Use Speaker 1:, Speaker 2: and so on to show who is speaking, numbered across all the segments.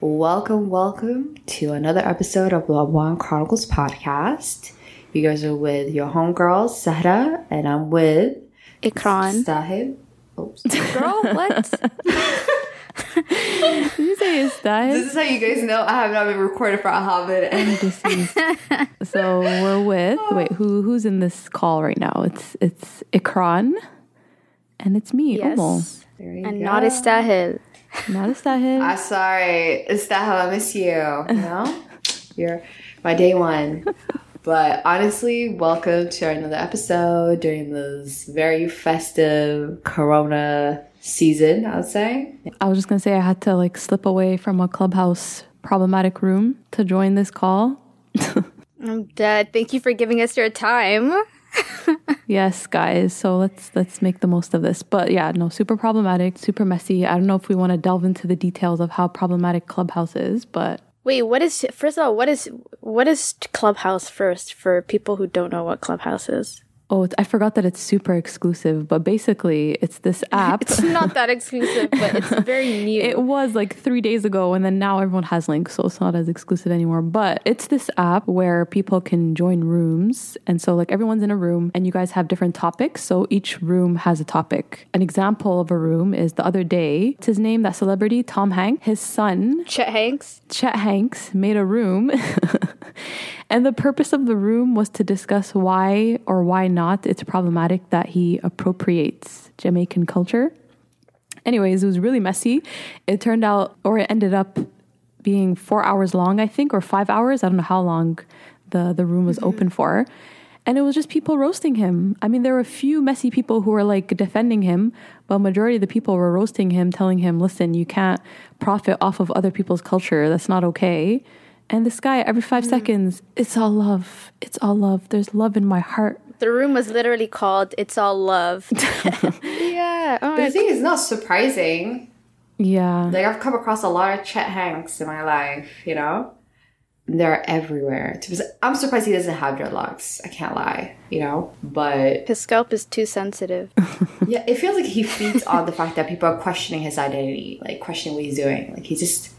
Speaker 1: Welcome, welcome to another episode of Abwaan Chronicles podcast. You guys are with your homegirl, Sahra, and I'm with
Speaker 2: Ikram.
Speaker 1: Sahib. Oops.
Speaker 2: Girl, what?
Speaker 3: Did you say it's that?
Speaker 1: This is how you guys know I have not been recorded for a hobbit.
Speaker 3: This is- so we're with wait who who's in this call right now? It's it's Ikram and it's me, Omo.
Speaker 2: yes.
Speaker 1: There
Speaker 2: And
Speaker 1: go.
Speaker 2: not Istahil.
Speaker 3: Not a Sahil.
Speaker 1: I'm sorry. It's that how I miss you. You know? You're my day one. But honestly, welcome to another episode during this very festive Corona season, I would say.
Speaker 3: I was just gonna say I had to like slip away from a clubhouse problematic room to join this call.
Speaker 2: I'm dead. Thank you for giving us your time.
Speaker 3: Yes, guys. So let's let's make the most of this. But yeah, no, super problematic, super messy. I don't know if we want to delve into the details of how problematic Clubhouse is, but
Speaker 2: Wait, what is first of all, what is what is Clubhouse first for people who don't know what Clubhouse is?
Speaker 3: Oh, it's, I forgot that it's super exclusive. But basically, it's this app.
Speaker 2: It's not that exclusive, but it's very new.
Speaker 3: It was like three days ago, and then now everyone has links, so it's not as exclusive anymore. But it's this app where people can join rooms. And so, like, everyone's in a room, and you guys have different topics. So each room has a topic. An example of a room is the other day, it's his name, that celebrity, Tom Hanks, his son,
Speaker 2: Chet Hanks.
Speaker 3: Chet Hanks, made a room. and the purpose of the room was to discuss why or why not it's problematic that he appropriates Jamaican culture. Anyways, it was really messy. It turned out, or it ended up being four hours long, I think, or five hours. I don't know how long the, the room was open mm-hmm. for. And it was just people roasting him. I mean, there were a few messy people who were like defending him, but majority of the people were roasting him, telling him, listen, you can't profit off of other people's culture. That's not okay. And this guy, every 5 hmm. seconds, it's all love. It's all love. There's love in my heart.
Speaker 2: The room was literally called "It's All Love." yeah. Oh
Speaker 1: The
Speaker 2: my
Speaker 1: thing is not surprising.
Speaker 3: Yeah.
Speaker 1: Like I've come across a lot of Chet Hanks in my life, you know? They're everywhere. I'm surprised he doesn't have dreadlocks. I can't lie, you know? But
Speaker 2: His scalp is too sensitive.
Speaker 1: yeah, it feels like he feeds on the fact that people are questioning his identity, like questioning what he's doing. Like he just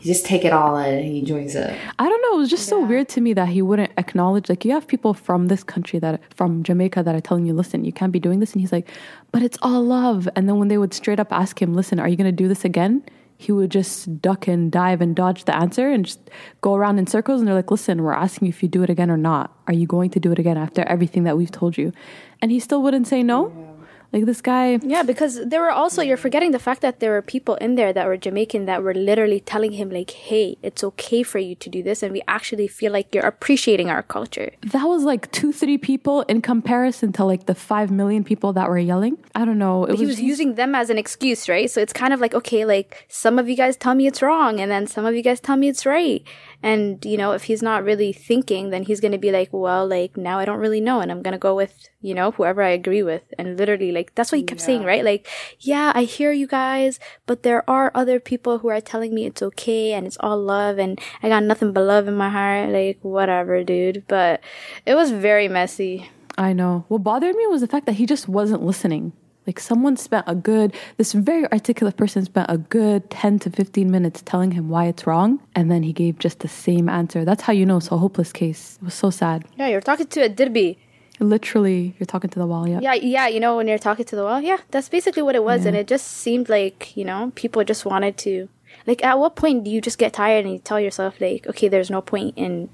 Speaker 1: he just take it all in and he joins it.
Speaker 3: I don't know. It was just so weird to me that he wouldn't acknowledge. Like, you have people from this country that, from Jamaica, that are telling you, listen, you can't be doing this. And he's like, but it's all love. And then when they would straight up ask him, listen, are you going to do this again? He would just duck and dive and dodge the answer and just go around in circles. And they're like, listen, we're asking you if you do it again or not. Are you going to do it again after everything that we've told you? And he still wouldn't say no. Like, this guy,
Speaker 2: Yeah, because there were also you're forgetting the fact that there were people in there that were Jamaican that were literally telling him like, "Hey, it's okay for you to do this, and we actually feel like you're appreciating our culture."
Speaker 3: that was like two, three people in comparison to like the five million people that were yelling. I don't know. It
Speaker 2: He was using them as an excuse, right? So it's kind of like, okay, like some of you guys tell me it's wrong, and then some of you guys tell me it's right. And you know, if he's not really thinking, then he's gonna be like, well, like now I don't really know, and I'm gonna go with you know whoever I agree with, and literally like that's what he kept saying, right? Like, yeah, I hear you guys, but there are other people who are telling me it's okay and it's all love, and I got nothing but love in my heart, like whatever, dude. But it was very messy.
Speaker 3: I know. What bothered me was the fact that he just wasn't listening. Like someone spent a good, this very articulate person spent a good 10 to 15 minutes telling him why it's wrong. And then he gave just the same answer. That's how you know it's a hopeless case. It was so sad.
Speaker 2: Yeah, you're talking to a dirby.
Speaker 3: Literally, you're talking to the wall. Yeah.
Speaker 2: Yeah, yeah, you know, when you're talking to the wall, yeah, that's basically what it was. And it just seemed like, you know, people just wanted to. Like, at what point do you just get tired and you tell yourself, like, okay, there's no point in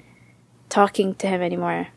Speaker 2: talking to him anymore?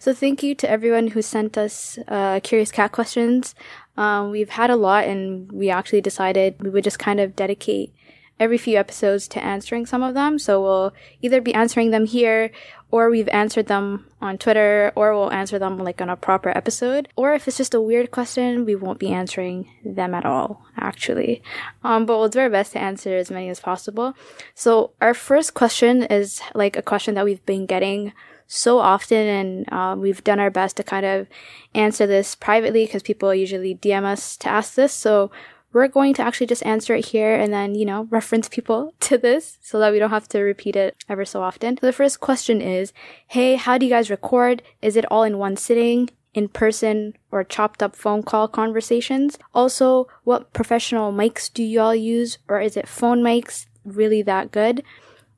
Speaker 2: So, thank you to everyone who sent us uh, Curious Cat questions. Um, we've had a lot, and we actually decided we would just kind of dedicate every few episodes to answering some of them. So we'll either be answering them here or we've answered them on Twitter or we'll answer them like on a proper episode. Or if it's just a weird question, we won't be answering them at all, actually. Um, but we'll do our best to answer as many as possible. So our first question is like a question that we've been getting so often and um, we've done our best to kind of answer this privately because people usually DM us to ask this. So we're going to actually just answer it here and then, you know, reference people to this so that we don't have to repeat it ever so often. So the first question is, Hey, how do you guys record? Is it all in one sitting? in person or chopped up phone call conversations? Also, what professional mics do y'all use or is it phone mics really that good?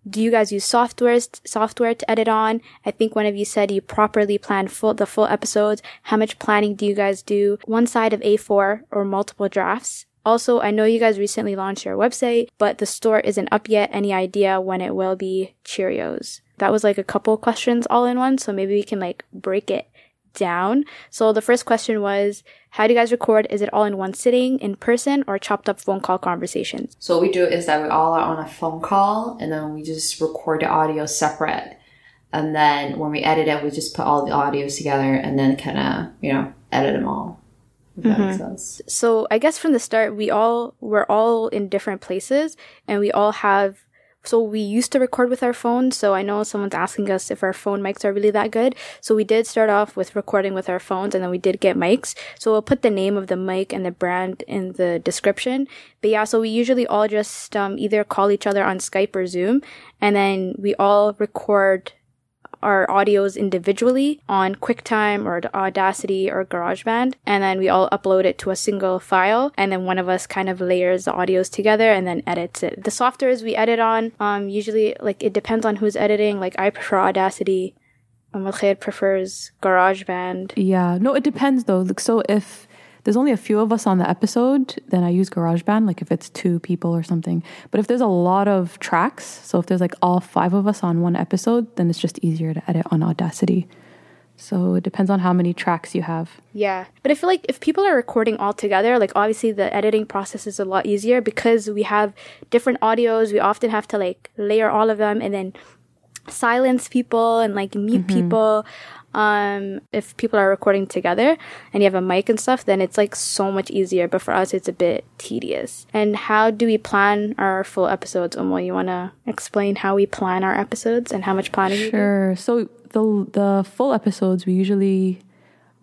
Speaker 2: Do you guys use software software to edit on? I think one of you said you properly plan full the full episodes. How much planning do you guys do? One side of A4 or multiple drafts? Also, I know you guys recently launched your website, but the store isn't up yet. Any idea when it will be? Cheerios. That was like a couple questions all in one, so maybe we can like break it down. So the first question was, how do you guys record? Is it all in one sitting, in person, or chopped up phone call conversations?
Speaker 1: So what we do is that we all are on a phone call and then we just record the audio separate. And then when we edit it, we just put all the audios together and then kind of, you know, edit them all. If that makes mm-hmm. sense.
Speaker 2: So I guess from the start, we all we're all in different places, and we all have. So we used to record with our phones. So I know someone's asking us if our phone mics are really that good. So we did start off with recording with our phones, and then we did get mics. So we'll put the name of the mic and the brand in the description. But yeah, so we usually all just um, either call each other on Skype or Zoom, and then we all record our audios individually on QuickTime or Audacity or GarageBand, and then we all upload it to a single file, and then one of us kind of layers the audios together and then edits it. The softwares we edit on, um, usually like it depends on who's editing. Like I prefer Audacity. Khair prefers GarageBand.
Speaker 3: Yeah, no, it depends though. Like, so if there's only a few of us on the episode, then I use GarageBand, like if it's two people or something. But if there's a lot of tracks, so if there's like all five of us on one episode, then it's just easier to edit on Audacity. So it depends on how many tracks you have.
Speaker 2: Yeah. But I feel like if people are recording all together, like obviously the editing process is a lot easier because we have different audios. We often have to like layer all of them and then silence people and like mute mm-hmm. people. Um, if people are recording together and you have a mic and stuff, then it's like so much easier. But for us, it's a bit tedious. And how do we plan our full episodes? Umo, you want to explain how we plan our episodes and how much planning?
Speaker 3: Sure. So the the full episodes we usually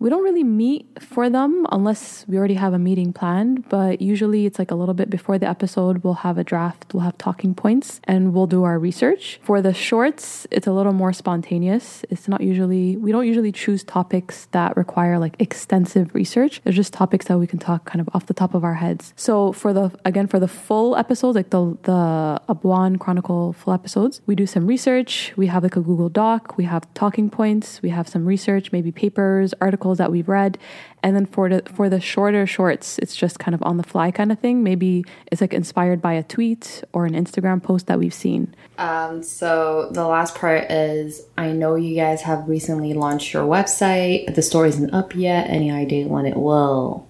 Speaker 3: we don't really meet for them unless we already have a meeting planned, but usually it's like a little bit before the episode we'll have a draft, we'll have talking points and we'll do our research. For the shorts, it's a little more spontaneous. It's not usually we don't usually choose topics that require like extensive research. They're just topics that we can talk kind of off the top of our heads. So for the again for the full episodes, like the the Abwaan Chronicle full episodes, we do some research. We have like a Google Doc. We have talking points. We have some research, maybe papers, articles that we've read, and then for the for the shorter shorts, it's just kind of on the fly kind of thing. Maybe it's like inspired by a tweet or an Instagram post that we've seen.
Speaker 1: Um, so the last part is I know you guys have recently launched your website. but The store isn't up yet. Any idea when it will?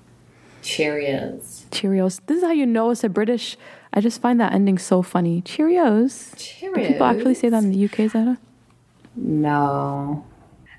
Speaker 1: Cheerios.
Speaker 3: Cheerios. This is how you know it's a British. I just find that ending so funny. Cheerios.
Speaker 1: Cheerios.
Speaker 3: Do people actually say that in the UK, Zara?
Speaker 1: No.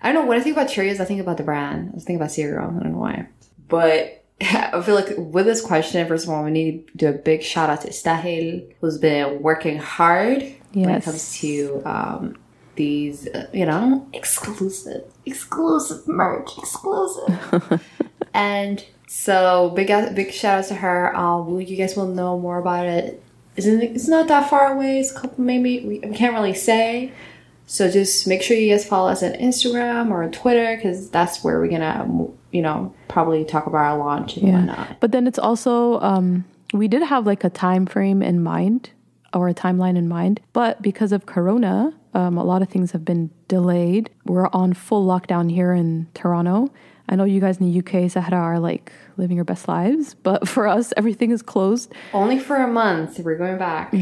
Speaker 1: I don't know. When I think about Cheerios, I think about the brand. I think about cereal. I don't know why. But I feel like with this question, first of all, we need to do a big shout out to Stahil, who's been working hard when it comes to um, these, uh, you know, exclusive, exclusive merch, exclusive. and so big, big shout out to her. Uh, will you guys will know more about it. Isn't it, it's not that far away. It's a couple, maybe we, we can't really say. So just make sure you guys follow us on Instagram or on Twitter because that's where we're gonna, you know, probably talk about our launch and whatnot.
Speaker 3: But then it's also um, we did have like a time frame in mind or a timeline in mind, but because of Corona, um, a lot of things have been delayed. We're on full lockdown here in Toronto. I know you guys in the UK, Sahra, are like living your best lives, but for us, everything is closed.
Speaker 1: Only for a month. We're going back.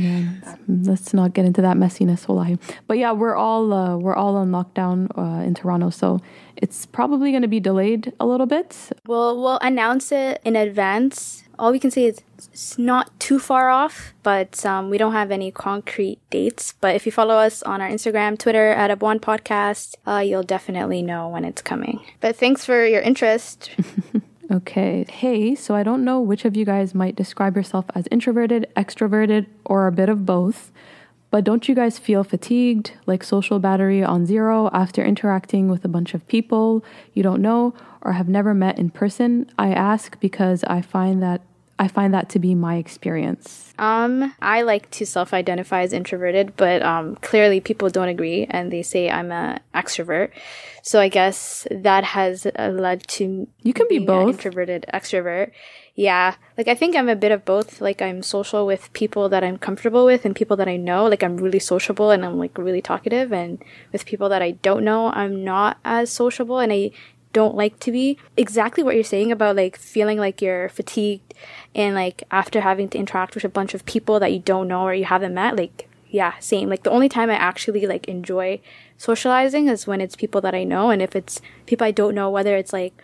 Speaker 3: Let's not get into that messiness, wallahi. But yeah, we're all uh, we're all on lockdown uh, in Toronto, so it's probably going to be delayed a little bit.
Speaker 2: We'll we'll announce it in advance. All we can say is it's not too far off, but um, we don't have any concrete dates. But if you follow us on our Instagram, Twitter at Abwaan Podcast, uh, you'll definitely know when it's coming. But thanks for your interest.
Speaker 3: Okay. Hey, so I don't know which of you guys might describe yourself as introverted, extroverted, or a bit of both. But don't you guys feel fatigued, like social battery on zero after interacting with a bunch of people you don't know or have never met in person? I ask because I find that I find that to be my experience.
Speaker 2: Um, I like to self-identify as introverted, but um, clearly people don't agree, and they say I'm an extrovert. So I guess that has uh, led to
Speaker 3: You can be
Speaker 2: being
Speaker 3: both.
Speaker 2: introverted extrovert. Yeah, like I think I'm a bit of both. Like I'm social with people that I'm comfortable with and people that I know. Like I'm really sociable and I'm like really talkative, and with people that I don't know, I'm not as sociable and I don't like to be. Exactly what you're saying about like feeling like you're fatigued and like after having to interact with a bunch of people that you don't know or you haven't met, like yeah, same. Like the only time I actually like enjoy socializing is when it's people that I know and if it's people I don't know, whether it's like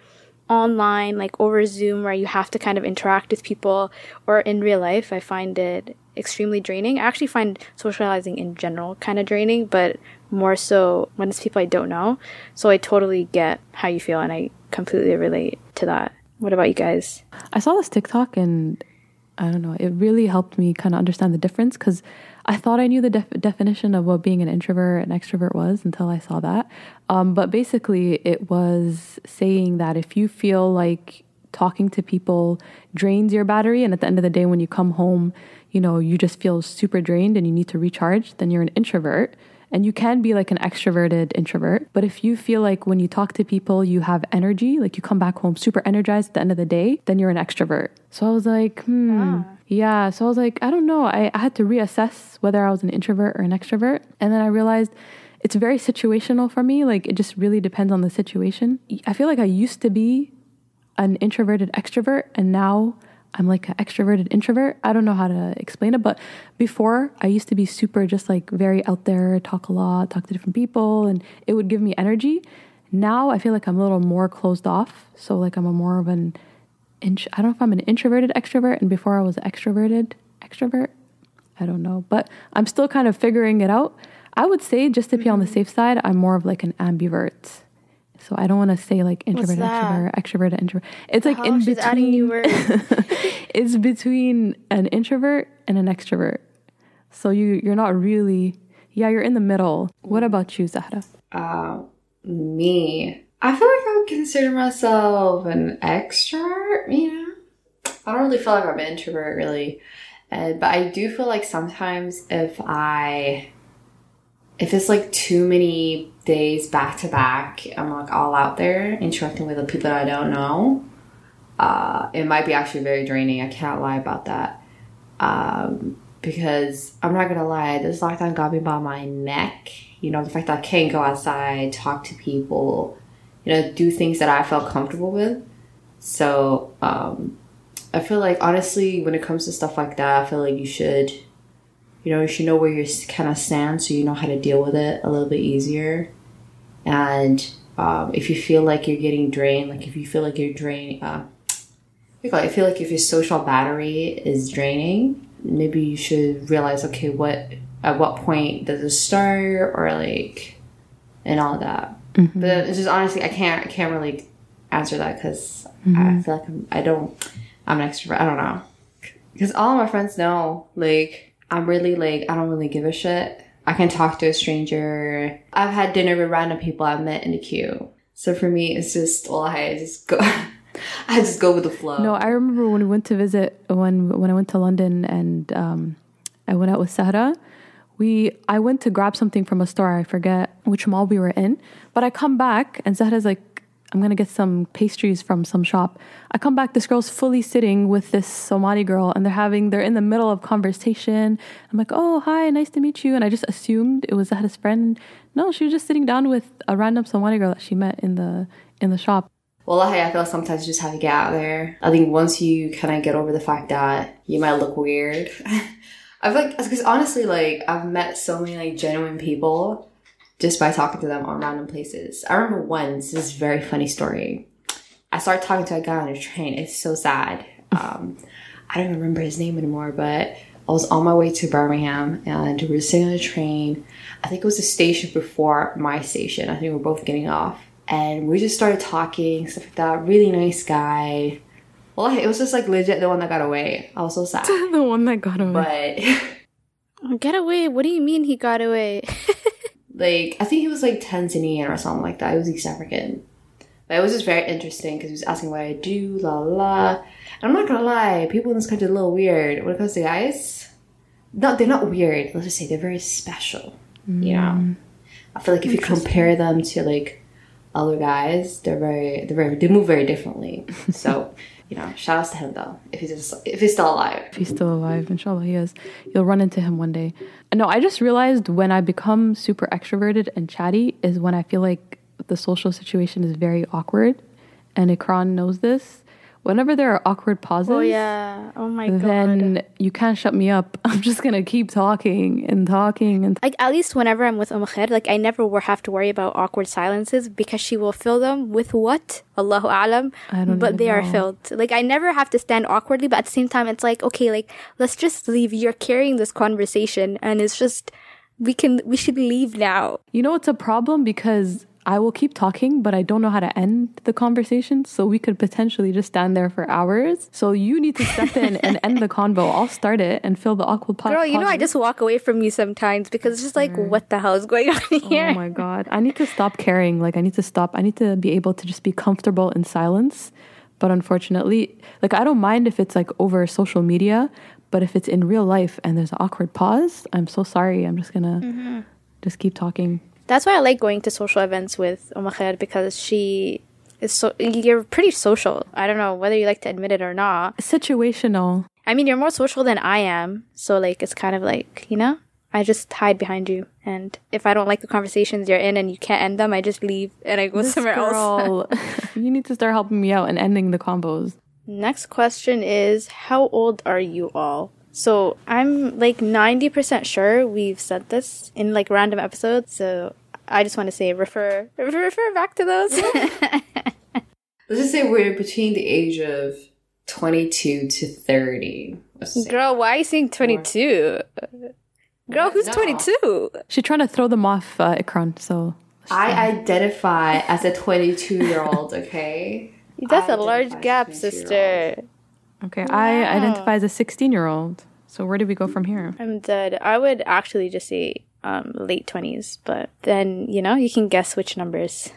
Speaker 2: online, like over Zoom, where you have to kind of interact with people, or in real life, I find it extremely draining. I actually find socializing in general kind of draining, but more so when it's people I don't know. So I totally get how you feel, and I completely relate to that. What about you guys?
Speaker 3: I saw this TikTok and I don't know, it really helped me kind of understand the difference because I thought I knew the def- definition of what being an introvert and extrovert was until I saw that. Um, but basically, it was saying that if you feel like talking to people drains your battery, and at the end of the day, when you come home, you know, you just feel super drained and you need to recharge, then you're an introvert. And you can be like an extroverted introvert. But if you feel like when you talk to people, you have energy, like you come back home super energized at the end of the day, then you're an extrovert. So I was like, hmm. Yeah. So I was like, I don't know. I, I had to reassess whether I was an introvert or an extrovert. And then I realized it's very situational for me. Like it just really depends on the situation. I feel like I used to be an introverted extrovert and now I'm like an extroverted introvert. I don't know how to explain it, but before I used to be super just like very out there, talk a lot, talk to different people, and it would give me energy. Now I feel like I'm a little more closed off. So like I'm a more of an int- I don't know if I'm an introverted extrovert, and before I was an extroverted extrovert. I don't know, but I'm still kind of figuring it out. I would say just to be on the mm-hmm. safe side, I'm more of like an ambivert. So I don't want to say like introvert, extrovert, extrovert, introvert. It's like in
Speaker 2: Oh, new
Speaker 3: between.
Speaker 2: words.
Speaker 3: it's between an introvert and an extrovert. So you you're not really. Yeah, you're in the middle. What about you, Zahra?
Speaker 1: Uh, me. I feel like I would consider myself an extrovert, you know? I don't really feel like I'm an introvert, really. And, but I do feel like sometimes if I, if it's like too many days back to back, I'm like all out there interacting with the people that I don't know, uh, it might be actually very draining. I can't lie about that. Um, because I'm not gonna lie, this lockdown got me by my neck. You know, the fact that I can't go outside, talk to people, you know, do things that I felt comfortable with. So, um, I feel like honestly, when it comes to stuff like that, I feel like you should, you know, you should know where you kind of stand so you know how to deal with it a little bit easier. And um, if you feel like you're getting drained, like if you feel like you're drained, uh, I feel like- I feel like if your social battery is draining, maybe you should realize, okay, what at what point does it start, or like, and all that. But it's just honestly, I can't I can't really answer that because I feel like I'm, I don't I'm an extrovert. I don't know because all of my friends know like I'm really like I don't really give a shit. I can talk to a stranger. I've had dinner with random people I've met in the queue. So for me, it's just all I just go. I just go with the flow.
Speaker 3: No, I remember when we went to visit when when I went to London and um, I went out with Sahra. We I went to grab something from a store. I forget which mall we were in, but I come back and Sahra's like, "I'm gonna get some pastries from some shop." I come back. This girl's fully sitting with this Somali girl, and they're having they're in the middle of conversation. I'm like, "Oh, hi, nice to meet you," and I just assumed it was Sahra's friend. No, she was just sitting down with a random Somali girl that she met in the in the shop.
Speaker 1: Well, I I feel like sometimes you just have to get out there. I think once you kind of get over the fact that you might look weird, I feel like because honestly, like I've met so many like genuine people just by talking to them on random places. I remember once this is very funny story. I started talking to a guy on a train. It's so sad. Um, I don't remember his name anymore, but I was on my way to Birmingham and we were sitting on a train. I think it was the station before my station. I think we were both getting off. And we just started talking, stuff like that. Really nice guy. Well, it was just like legit the one that got away. I was so sad.
Speaker 3: the one that got away.
Speaker 1: But
Speaker 2: Get away. What do you mean he got away?
Speaker 1: like, I think he was like Tanzanian or something like that. He was East African. But it was just very interesting because he was asking what I do, la la. And I'm not gonna lie, people in this country are a little weird when it comes to guys. No, they're not weird. Let's just say they're very special. You know, mm. I feel like if you compare them to like other guys, they're very, they're very, they move very differently. so, you know, shout outs to him though, if he's just, if he's still alive.
Speaker 3: If he's still alive, inshallah he is. You'll run into him one day. No, I just realized when I become super extroverted and chatty is when I feel like the social situation is very awkward. And Ikram knows this. Whenever there are awkward pauses,
Speaker 2: Oh yeah. Oh my god.
Speaker 3: then you can't shut me up. I'm just gonna keep talking and talking and
Speaker 2: like at least whenever I'm with Umm like I never will have to worry about awkward silences because she will fill them with what? Allahu alam.
Speaker 3: I don't
Speaker 2: But they are filled. Like I never have to stand awkwardly, but at the same time it's like, okay, like let's just leave. You're carrying this conversation and it's just we can we should leave now.
Speaker 3: You know, it's a problem because I will keep talking, but I don't know how to end the conversation. So we could potentially just stand there for hours. So you need to step in and end the convo. I'll start it and fill the awkward pa-
Speaker 2: Girl, you know I just walk away from you sometimes because it's just like what the hell is going on here?
Speaker 3: Oh my god. I need to stop caring. Like I need to stop. I need to be able to just be comfortable in silence. But unfortunately, like I don't mind if it's like over social media, but if it's in real life and there's an awkward pause, I'm so sorry. I'm just gonna
Speaker 2: Mm-hmm.
Speaker 3: just keep talking.
Speaker 2: That's why I like going to social events with Khair because she is so you're pretty social. I don't know whether you like to admit it or not.
Speaker 3: Situational.
Speaker 2: I mean, you're more social than I am, so like it's kind of like you know, I just hide behind you, and if I don't like the conversations you're in and you can't end them, I just leave and I go
Speaker 3: This
Speaker 2: somewhere else.
Speaker 3: you need to start helping me out and ending the combos.
Speaker 2: Next question is, how old are you all? So I'm like 90% sure we've said this in like random episodes. So I just want to say refer refer back to those.
Speaker 1: Let's just say we're between the age of 22 to 30.
Speaker 2: Girl, why are you saying 22? Girl, who's
Speaker 1: No.
Speaker 2: 22?
Speaker 3: She's trying to throw them off uh, Ikram, so
Speaker 1: I identify as a 22 year old, okay?
Speaker 2: That's
Speaker 1: I
Speaker 2: a large gap,
Speaker 1: as a 22-year-old.
Speaker 2: sister.
Speaker 3: okay. I identify as a 16 year old. So where do we go from here?
Speaker 2: I'm dead. I would actually just say um, late 20s, but then, you know, you can guess which numbers.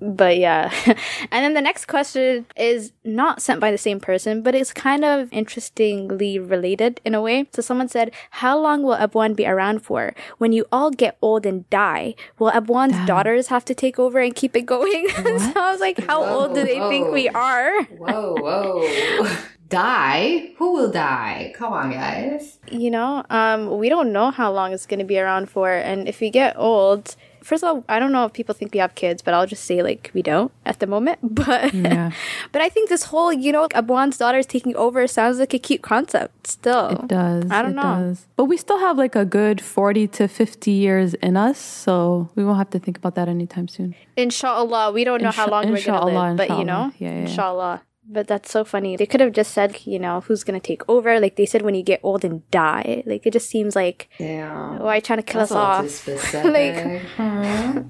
Speaker 2: But yeah. and then the next question is not sent by the same person, but it's kind of interestingly related in a way. So someone said, How long will Abwaan be around for? When you all get old and die, will Abwaan's daughters have to take over and keep it going? so I was like, How old do they think we are?
Speaker 1: Whoa, whoa. die? Who will die? Come on, guys.
Speaker 2: you know um we don't know how long it's going to be around for and if we get old first of all i don't know if people think we have kids but i'll just say like we don't at the moment but
Speaker 3: Yeah.
Speaker 2: but i think this whole you know Abwaan's is taking over sounds like a cute concept still
Speaker 3: It does.
Speaker 2: I don't
Speaker 3: it
Speaker 2: know.
Speaker 3: Does. But we still have like a good 40 to 50 years in us. So we won't have to think about that anytime soon.
Speaker 2: inshallah we don't know how
Speaker 3: Insha-
Speaker 2: long we're going to
Speaker 3: inshallah,
Speaker 2: live but you know.
Speaker 3: Yeah, yeah, yeah.
Speaker 2: inshallah but that's so funny. They could have just said, you know, who's going to take over. Like they said, when you get old and die. Like it just seems like,
Speaker 1: Damn.
Speaker 2: why are you trying to kill
Speaker 1: That's
Speaker 2: us
Speaker 1: a little too
Speaker 2: off?
Speaker 1: specific. Huh?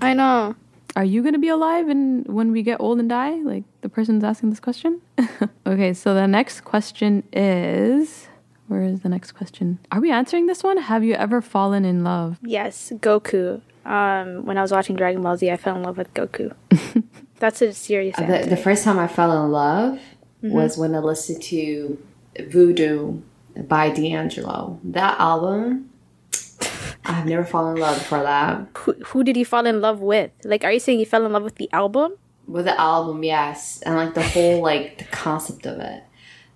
Speaker 2: I know.
Speaker 3: Are you going to be alive and when we get old and die? Like the person's asking this question? okay, so the next question is where is the next question? Are we answering this one? Have you ever fallen in love?
Speaker 2: Yes, Goku. Um, when I was watching Dragon Ball Z, I fell in love with Goku. That's a serious
Speaker 1: uh,
Speaker 2: the,
Speaker 1: the first time I fell in love mm-hmm. was when I listened to Voodoo by D'Angelo. That album, I've never fallen in love before that.
Speaker 2: who, who did you fall in love with? Like, are you saying you fell in love with the album?
Speaker 1: With the album, yes, and like the whole like the concept of it.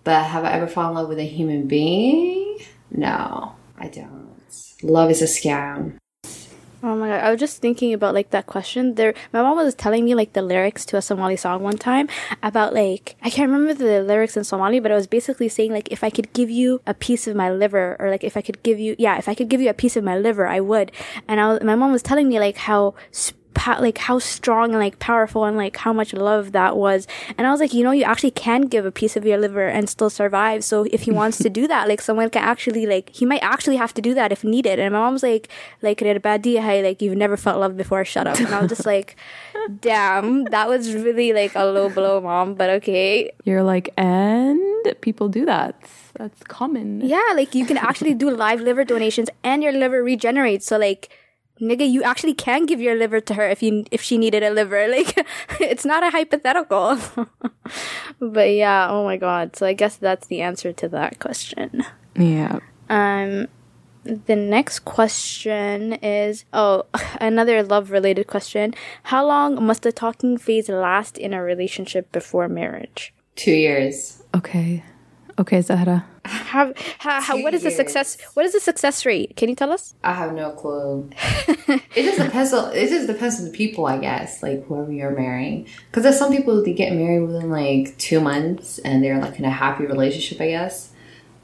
Speaker 1: But have I ever fallen in love with a human being? No, I don't. Love is a scam.
Speaker 2: Oh my god, I was just thinking about like that question. There, my mom was telling me like the lyrics to a Somali song one time about like I can't remember the lyrics in Somali, but it was basically saying like if I could give you a piece of my liver, or like if I could give you, yeah, if I could give you a piece of my liver, I would. And I was, my mom was telling me like how. sp- like how strong and like powerful and like how much love that was. And i was like you know you actually can give a piece of your liver and still survive. So if he wants to do that like someone can actually like he might actually have to do that if needed. And my mom's like like "Rebadi, hey, like you've never felt love before shut up. And i was just like damn that was really like a low blow mom but okay.
Speaker 3: You're like, and people do that. That's common.
Speaker 2: yeah like you can actually do live liver donations and your liver regenerates. So like nigga, you actually can give your liver to her if you if she needed a liver. Like, it's not a hypothetical. but yeah, oh my god. So I guess that's the answer to that question.
Speaker 3: Yeah.
Speaker 2: Um, the next question is oh, another love related question. How long must the talking phase last in a relationship before marriage?
Speaker 1: Two years.
Speaker 3: Okay. Okay, Zahra.
Speaker 2: How, how, how
Speaker 1: Two
Speaker 2: what is the success? What is the success rate? Can you tell us?
Speaker 1: I have no clue. it just depends on it just depends on the people, I guess, like whoever you're marrying. Because there's some people they get married within like two months and they're like in a happy relationship, I guess.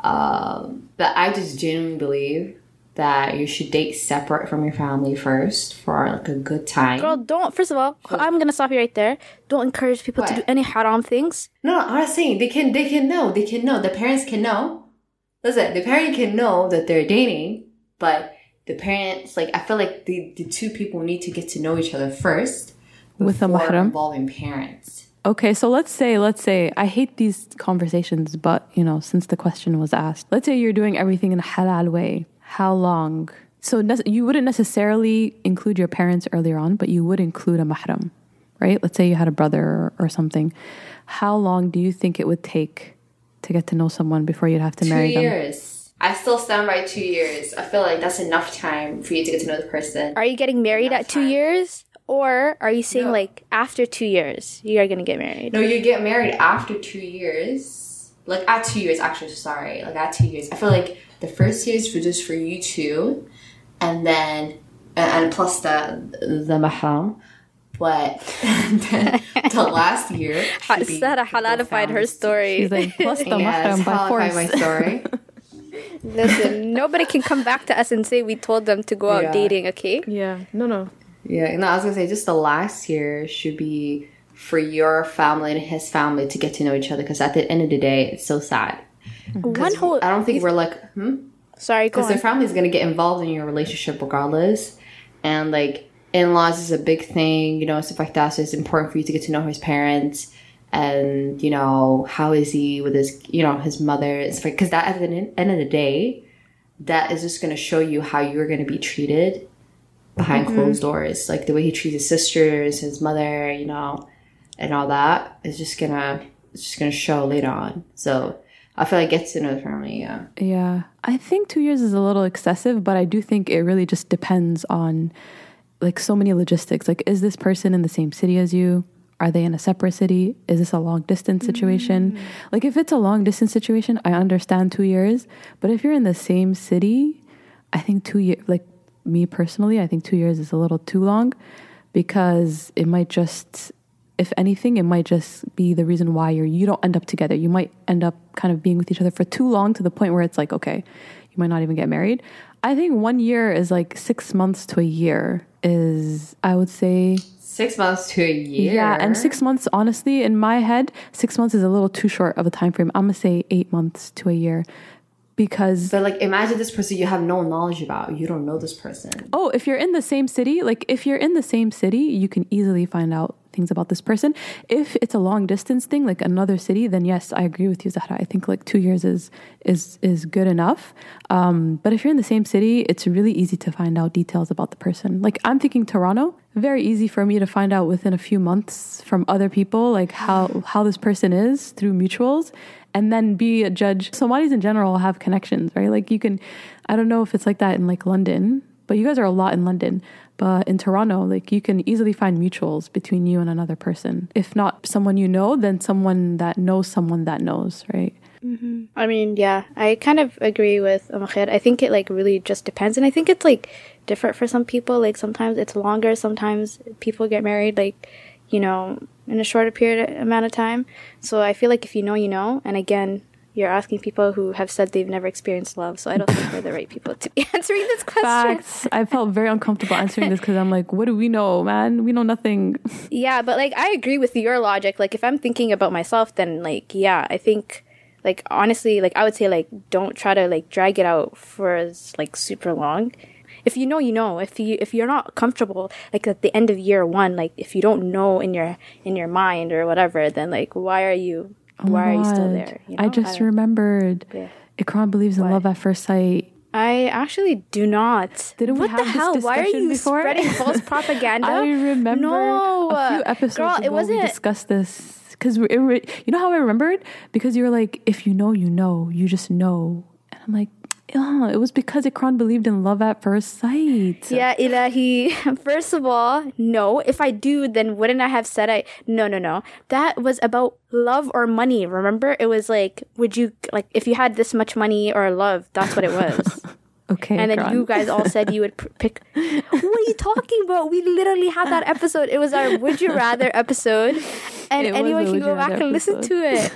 Speaker 1: Um, but I just genuinely believe that you should date separate from your family first for like a good time.
Speaker 2: Girl, don't. First of all, I'm gonna stop you right there. Don't encourage people to do any haram things.
Speaker 1: No, no, I'm not saying they can. They can know. They can know. The parents can know. Listen, the parent can know that they're dating, but the parents, like, I feel like the the two people need to get to know each other first
Speaker 3: With a
Speaker 1: before
Speaker 3: mahram?
Speaker 1: involving parents.
Speaker 3: Okay, so let's say, let's say, I hate these conversations, but you know, since the question was asked, let's say you're doing everything in a halal way. How long? So nece- you wouldn't necessarily include your parents earlier on, but you would include a mahram, right? Let's say you had a brother or, or something. How long do you think it would take to get to know someone before you'd have to
Speaker 1: Two
Speaker 3: marry them?
Speaker 1: Two years. I still stand by two years. I feel like that's enough time for you to get to know the person.
Speaker 2: Are you getting married
Speaker 1: Enough
Speaker 2: at two
Speaker 1: time.
Speaker 2: years, or are you saying
Speaker 1: No.
Speaker 2: like after two years you are gonna get married?
Speaker 1: No, you get married after two years. Like at two years, actually, sorry. Like at two years. I feel like the first year is for just for you two, and then and, and plus the the mahram. But the last year, should be
Speaker 2: Sarah
Speaker 1: for both
Speaker 2: halalified her story.
Speaker 3: She's like, plus the
Speaker 1: Yes,
Speaker 3: mahram by
Speaker 1: qualify
Speaker 3: force.
Speaker 1: my story.
Speaker 2: Listen, nobody can come back to us and say we told them to go out
Speaker 1: Yeah.
Speaker 2: dating. Okay.
Speaker 3: yeah, no, no.
Speaker 1: yeah, no, I was gonna say just the last year should be for your family and his family to get to know each other. Because at the end of the day, it's so sad.
Speaker 2: One whole.
Speaker 1: I don't think we're like, hmm.
Speaker 2: Sorry,
Speaker 1: because their
Speaker 2: on.
Speaker 1: family is going to get involved in your relationship regardless and like in-laws is a big thing you know stuff like that so it's important for you to get to know his parents and you know how is he with his you know his mother it's because that at the end of the day that is just going to show you how you're going to be treated behind closed doors like the way he treats his sisters his mother you know and all that is just gonna it's just gonna show later on so i feel like gets to know the family yeah
Speaker 3: Yeah, I think two years is a little excessive, but I do think it really just depends on like so many logistics. Like, is this person in the same city as you? Are they in a separate city? Is this a long distance situation? Mm. Like, if it's a long distance situation, I understand two years. But if you're in the same city, I think two years, like me personally, I think two years is a little too long because it might just, if anything, it might just be the reason why you're, you don't end up together. You might end up kind of being with each other for too long to the point where it's like, okay, you might not even get married. I think one year is like six months to a year is, I would say,
Speaker 1: Six months to a year.
Speaker 3: yeah, and six months, honestly, in my head, six months is a little too short of a time frame. I'm gonna say eight months to a year because
Speaker 1: But like, imagine this person you have no knowledge about. You don't know this person.
Speaker 3: oh, if you're in the same city, like if you're in the same city, you can easily find out things about this person. If it's a long distance thing, like another city, then yes, I agree with you, Zahra. I think like two years is is is good enough. Um, but if you're in the same city, it's really easy to find out details about the person. Like I'm thinking Toronto, very easy for me to find out within a few months from other people, like how how this person is through mutuals, and then be a judge. Somalis in general have connections, right? Like you can, I don't know if it's like that in like London, but you guys are a lot in London. But in Toronto, like you can easily find mutuals between you and another person. If not someone you know, then someone that knows someone that knows, right? Mm-hmm.
Speaker 2: I mean, yeah, I kind of agree with Amakhed. I think it like really just depends, and I think it's like different for some people. Like sometimes it's longer, sometimes people get married like you know in a shorter period amount of time. So I feel like if you know, you know. And again, you're asking people who have said they've never experienced love, so I don't think we're the right people to be answering this question.
Speaker 3: Facts. I felt very uncomfortable answering this because I'm like, what do we know, man? We know nothing.
Speaker 2: Yeah, but like I agree with your logic. Like if I'm thinking about myself, then like yeah, I think like honestly, like I would say like don't try to like drag it out for like super long. If you know, you know. If you if you're not comfortable, like at the end of year one, like if you don't know in your in your mind or whatever, then like why are you Oh why are you still there? You
Speaker 3: I just
Speaker 2: don't-
Speaker 3: remembered
Speaker 2: Yeah.
Speaker 3: Ikram believes in
Speaker 2: What?
Speaker 3: love at first sight.
Speaker 2: I actually do not.
Speaker 3: Didn't we
Speaker 2: what
Speaker 3: have
Speaker 2: the
Speaker 3: this
Speaker 2: hell? Why are
Speaker 3: discussion
Speaker 2: you
Speaker 3: before?
Speaker 2: spreading false propaganda?
Speaker 3: I remember
Speaker 2: no,
Speaker 3: a few episodes
Speaker 2: girl.
Speaker 3: ago
Speaker 2: It wasn't.
Speaker 3: we discussed this because re- you know how I remembered because you were like, if you know, you know, you just know, and I'm like, oh, it was because Ikram believed in love at first sight.
Speaker 2: Yeah, Ilahi. First of all, no. If I do, then wouldn't I have said I? No, no, no. That was about love or money. Remember, it was like, would you like if you had this much money or love? That's what it was.
Speaker 3: Okay,
Speaker 2: and then
Speaker 3: Ikram.
Speaker 2: you guys all said you would p- pick. What are you talking about? We literally had that episode. It was our Would You Rather episode, and
Speaker 3: It
Speaker 2: anyone can go back
Speaker 3: Rather
Speaker 2: and listen to it.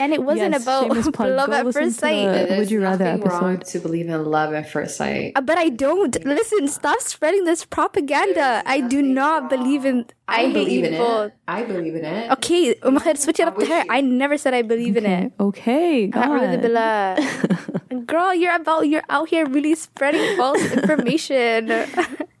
Speaker 2: And it wasn't
Speaker 3: Yes,
Speaker 2: about
Speaker 3: shameless
Speaker 2: love
Speaker 3: Go
Speaker 2: at first sight.
Speaker 3: Would you rather
Speaker 1: nothing wrong
Speaker 3: episode?
Speaker 1: to believe in love at first sight.
Speaker 2: Uh, But I don't listen. Stop spreading this propaganda. I do
Speaker 1: nothing
Speaker 2: not believe in. I,
Speaker 1: I, believe in
Speaker 2: you both.
Speaker 1: it. I believe in it.
Speaker 2: Okay, Umkhir, switch it up to her.
Speaker 1: you-
Speaker 2: I never said I believe in it.
Speaker 3: Okay,
Speaker 2: A'udhu
Speaker 3: God.
Speaker 2: Girl, you're about you're out here really spreading false information.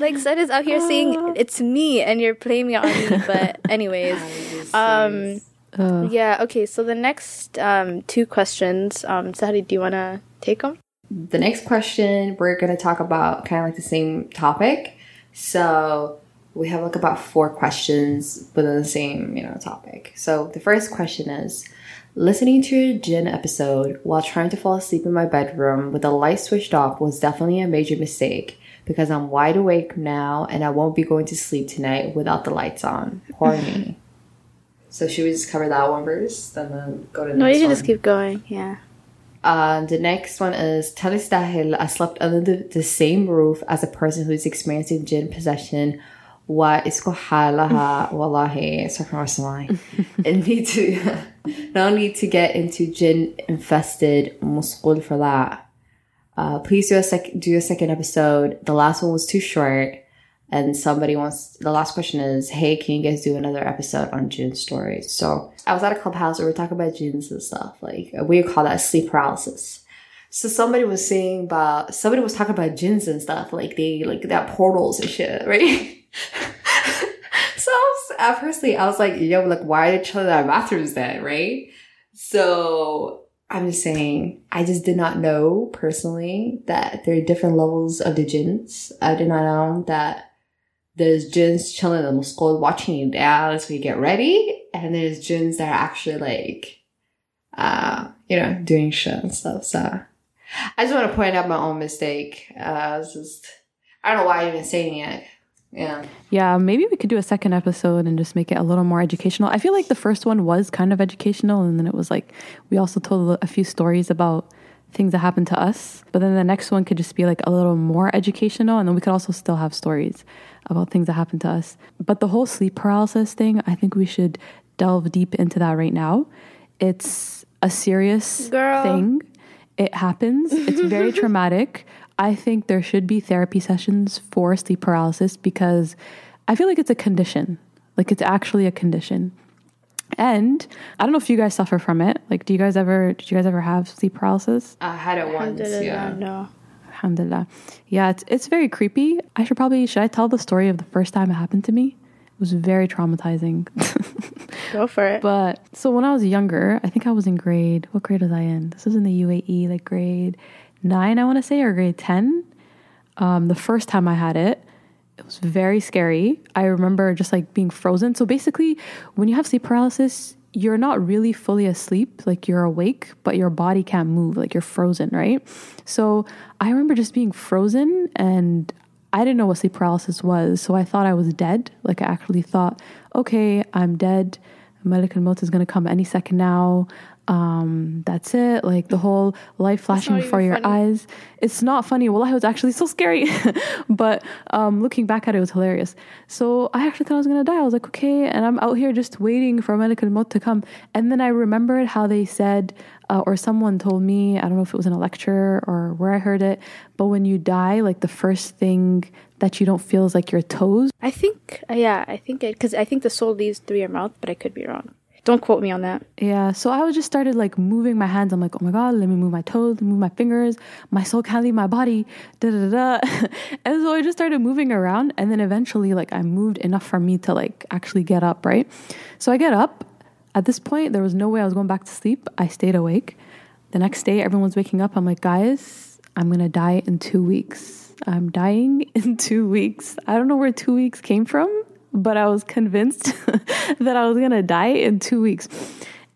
Speaker 2: like Seth is out here saying it's me and you're blaming it on me. But anyways, um,
Speaker 3: Ugh.
Speaker 2: yeah. Okay, so the next um two questions, um, Sahari, do you wanna take them?
Speaker 1: the next question we're going to talk about kind of like the same topic so we have like about four questions within the same you know topic so the first question is listening to your jinn episode while trying to fall asleep in my bedroom with the light switched off was definitely a major mistake because i'm wide awake now and i won't be going to sleep tonight without the lights on poor me so should we just cover that one first and then go to the
Speaker 2: No, you can
Speaker 1: one?
Speaker 2: just keep going. Yeah.
Speaker 1: Uh, the next one is Talistahil. I slept under the, the same roof as a person who's experiencing jinn possession. Wa isko halaha wallahi astaghfirullah. and need to no need to get into jinn infested musqul for that. Uh, please do a sec do a second episode. The last one was too short. And somebody wants the last question is, hey, can you guys do another episode on jinn stories? So I was at a clubhouse where we talking about jinns and stuff. Like we call that sleep paralysis. So somebody was saying about somebody was talking about jinns and stuff, like they like that portals and shit, right? so I was, at firstly I was like, yo, like why are they chilling in bathrooms then, right? So I'm just saying, I just did not know personally that there are different levels of the jinns. I did not know that there's jinns chilling in the school watching you down as we get ready, and there's jinns that are actually like, uh, you know, doing shit and stuff. So I just want to point out my own mistake. Uh, just, I don't know why I'm even saying it. Yeah.
Speaker 3: Yeah, maybe we could do a second episode and just make it a little more educational. I feel like the first one was kind of educational, and then it was like we also told a few stories about things that happened to us. But then the next one could just be like a little more educational, and then we could also still have stories about things that happened to us. But the whole sleep paralysis thing, I think we should delve deep into that right now. It's a serious
Speaker 2: Girl.
Speaker 3: thing. It happens. It's very traumatic. I think there should be therapy sessions for sleep paralysis because I feel like it's a condition. Like it's actually a condition. And I don't know if you guys suffer from it. Like, do you guys ever, did you guys ever have sleep paralysis?
Speaker 1: I had it once. Yeah.
Speaker 2: No.
Speaker 3: Alhamdulillah. Yeah, it's, it's very creepy. I should probably, should I tell the story of the first time it happened to me? It was very traumatizing.
Speaker 2: Go for it.
Speaker 3: But so when I was younger, I think I was in grade, what grade was I in? This was in the UAE, like grade nine, I want to say, or grade 10. Um, the first time I had it, it was very scary. I remember just like being frozen. So basically, when you have sleep paralysis, you're not really fully asleep, like you're awake, but your body can't move, like you're frozen, right? So I remember just being frozen and I didn't know what sleep paralysis was. So I thought I was dead. Like I actually thought, okay, I'm dead. Malik al Maut is going to come any second now. Um, that's it. Like the whole life flashing before your
Speaker 2: funny.
Speaker 3: eyes. It's not funny. Well, it was actually so scary. but um, looking back at it, it was hilarious. So I actually thought I was going to die. I was like, okay. And I'm out here just waiting for Malik al Maut to come. And then I remembered how they said, uh, or someone told me, I don't know if it was in a lecture or where I heard it, but when you die, like the first thing that you don't feel is like your toes.
Speaker 2: I think, uh, yeah, I think it, because I think the soul leaves through your mouth, but I could be wrong. Don't quote me on that.
Speaker 3: Yeah, so I was just started like moving my hands. I'm like, oh my god, let me move my toes, move my fingers. My soul can't leave my body. Da da da. and so I just started moving around, and then eventually, like, I moved enough for me to like actually get up. Right. So I get up. At this point, there was no way I was going back to sleep. I stayed awake. The next day, everyone's waking up. I'm like, guys, I'm gonna die in two weeks. I'm dying in two weeks. I don't know where two weeks came from, but I was convinced that I was gonna die in two weeks.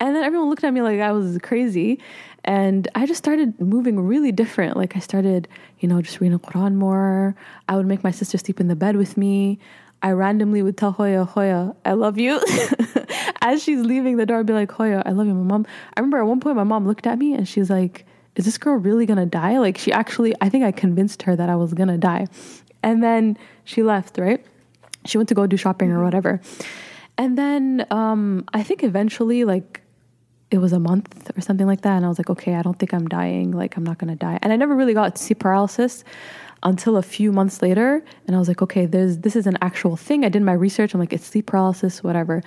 Speaker 3: And then everyone looked at me like I was crazy. And I just started moving really different. Like I started, you know, just reading the Quran more. I would make my sister sleep in the bed with me. I randomly would tell Hoya, Hoya, I love you. As she's leaving the door, I'd be like, Hoya, I love you, my mom. I remember at one point my mom looked at me and she's like, Is this girl really gonna die? Like she actually I think I convinced her that I was gonna die. And then she left, right? She went to go do shopping or whatever. And then um I think eventually like it was a month or something like that. And I was like, okay, I don't think I'm dying. Like, I'm not going to die. And I never really got sleep paralysis until a few months later. And I was like, okay, there's, this is an actual thing. I did my research. I'm like, it's sleep paralysis, whatever.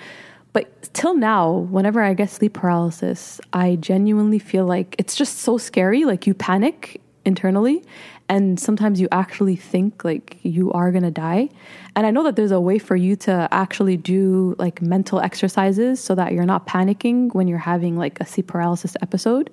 Speaker 3: But till now, whenever I get sleep paralysis, I genuinely feel like it's just so scary. Like, you panic internally and sometimes you actually think like you are going to die. And i know that there's a way for you to actually do like mental exercises so that you're not panicking when you're having like a sleep paralysis episode.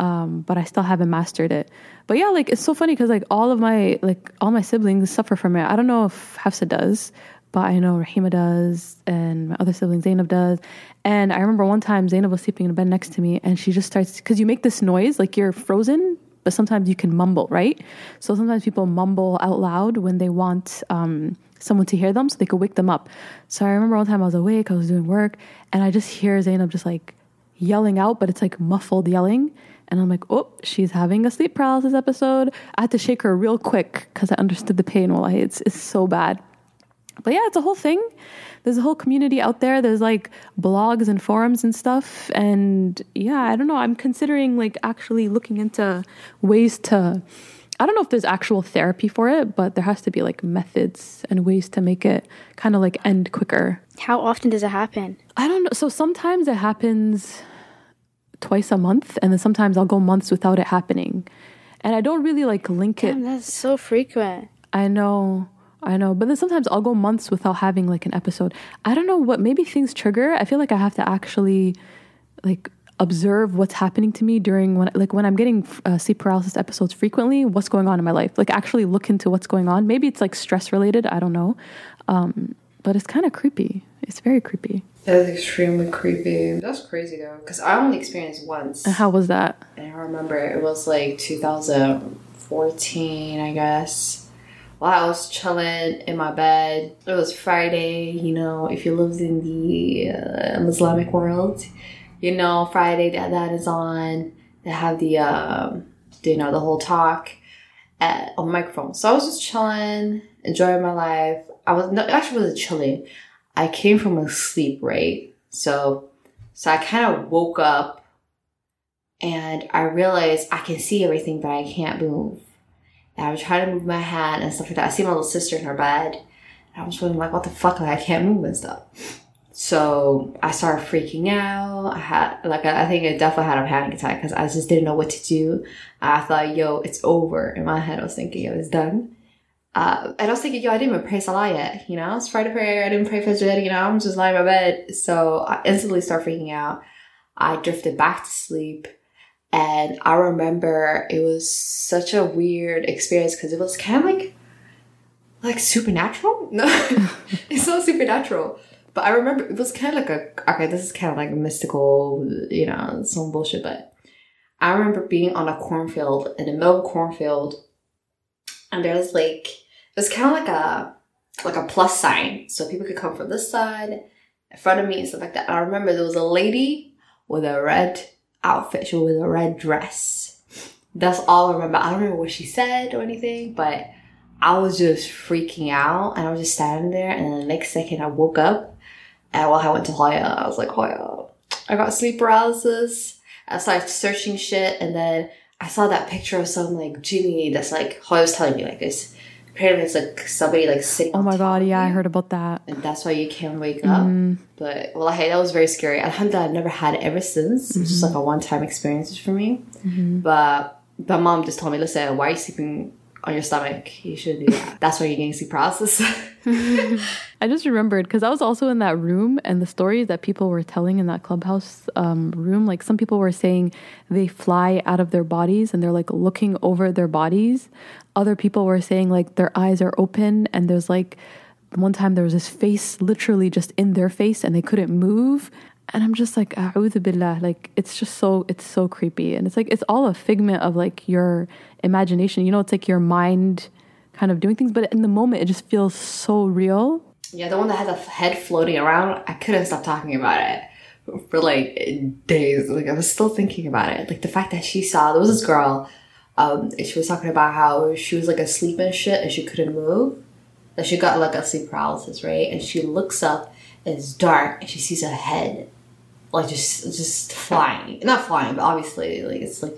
Speaker 3: Um, but i still haven't mastered it. But yeah like it's so funny because like all of my like all my siblings suffer from it. I don't know if hafsa does but I know Rahima does, and my other sibling Zainab does. And I remember one time Zainab was sleeping in a bed next to me, and she just starts because you make this noise like you're frozen but sometimes you can mumble, right? So sometimes people mumble out loud when they want um, someone to hear them so they could wake them up. So I remember one time I was awake, I was doing work, and I just hear Zainab just like yelling out, but it's like muffled yelling. And I'm like, oh, she's having a sleep paralysis episode. I had to shake her real quick because I understood the pain. Well, it's, it's so bad. But yeah, it's a whole thing there's a whole community out there. There's like blogs and forums and stuff. And yeah, I don't know. I'm considering like actually looking into ways to. I don't know if there's actual therapy for it, but there has to be like methods and ways to make it kind of like end quicker.
Speaker 2: How often does it happen?
Speaker 3: I don't know. So sometimes it happens twice a month, and then sometimes I'll go months without it happening. And I don't really like link
Speaker 2: Damn,
Speaker 3: it.
Speaker 2: that's so frequent.
Speaker 3: I know. I know, but then sometimes I'll go months without having like an episode. I don't know what maybe things trigger. I feel like I have to actually like observe what's happening to me during when like when I'm getting uh, sleep paralysis episodes frequently. What's going on in my life? Like actually look into what's going on. Maybe it's like stress related. I don't know, um, but it's kind of creepy. It's very creepy.
Speaker 1: That's extremely creepy. That's crazy though, because I only experienced once.
Speaker 3: And how was that?
Speaker 1: And I remember it was like 2014, I guess while I was chilling in my bed. It was Friday, you know, if you lived in the uh, Islamic world, you know, Friday that that is on. They have the, um, you know, the whole talk at, on microphone. So I was just chilling, enjoying my life. I was actually wasn't chilling. I came from a sleep, right? So, so I kind of woke up and I realized I can see everything, but I can't move. And I was trying to move my hand and stuff like that. I see my little sister in her bed. I was feeling like, what the fuck? Like, I can't move and stuff. So I started freaking out. I had, like, I think I definitely had a panic attack because I just didn't know what to do. I thought, yo, it's over. In my head, I was thinking, yo, it's done. Uh, and I was thinking, yo, I didn't even pray Salah yet. You know, it's Friday prayer. I didn't pray Fajr. You know, I'm just lying in my bed. So I instantly start freaking out. I drifted back to sleep. And I remember it was such a weird experience because it was kind of like, like supernatural. No, it's not supernatural. But I remember it was kind of like a, okay, this is kind of like a mystical, you know, some bullshit. But I remember being on a cornfield in the middle of a cornfield and there's like, it was kind of like a, like a plus sign. So people could come from this side in front of me and stuff like that. And I remember there was a lady with a red outfit. She was a red dress. That's all I remember. I don't remember what she said or anything, but I was just freaking out and I was just standing there. And the next second I woke up and while I went to Hoya, I was like, Hoya, I got sleep paralysis. I started searching shit and then I saw that picture of some like genie that's like, Hoya was telling me like this apparently it's like somebody like sitting.
Speaker 3: Oh my god, yeah, I heard about that.
Speaker 1: And that's why you can't wake up. Mm. But well, hey, that was very scary. Alhamdulillah, I've never had it ever since. Mm-hmm. It's just like a one time experience for me. Mm-hmm. But my mom just told me, listen, why are you sleeping on your stomach. You should do that. That's why you're getting sleep paralysis.
Speaker 3: I just remembered because I was also in that room and the stories that people were telling in that clubhouse um, room. Like some people were saying they fly out of their bodies and they're like looking over their bodies. Other people were saying like their eyes are open and there's like one time there was this face literally just in their face and they couldn't move. And I'm just like, billah. Like it's just so it's so creepy. And it's like it's all a figment of like your imagination. You know, it's like your mind kind of doing things, but in the moment it just feels so real.
Speaker 1: Yeah, the one that had the head floating around, I couldn't stop talking about it for like days. Like I was still thinking about it. Like the fact that she saw there was this girl, um, she was talking about how she was like asleep and shit and she couldn't move. That she got like a sleep paralysis, right? And she looks up, it's dark, and she sees a head, like just just flying. Not flying, but obviously like it's like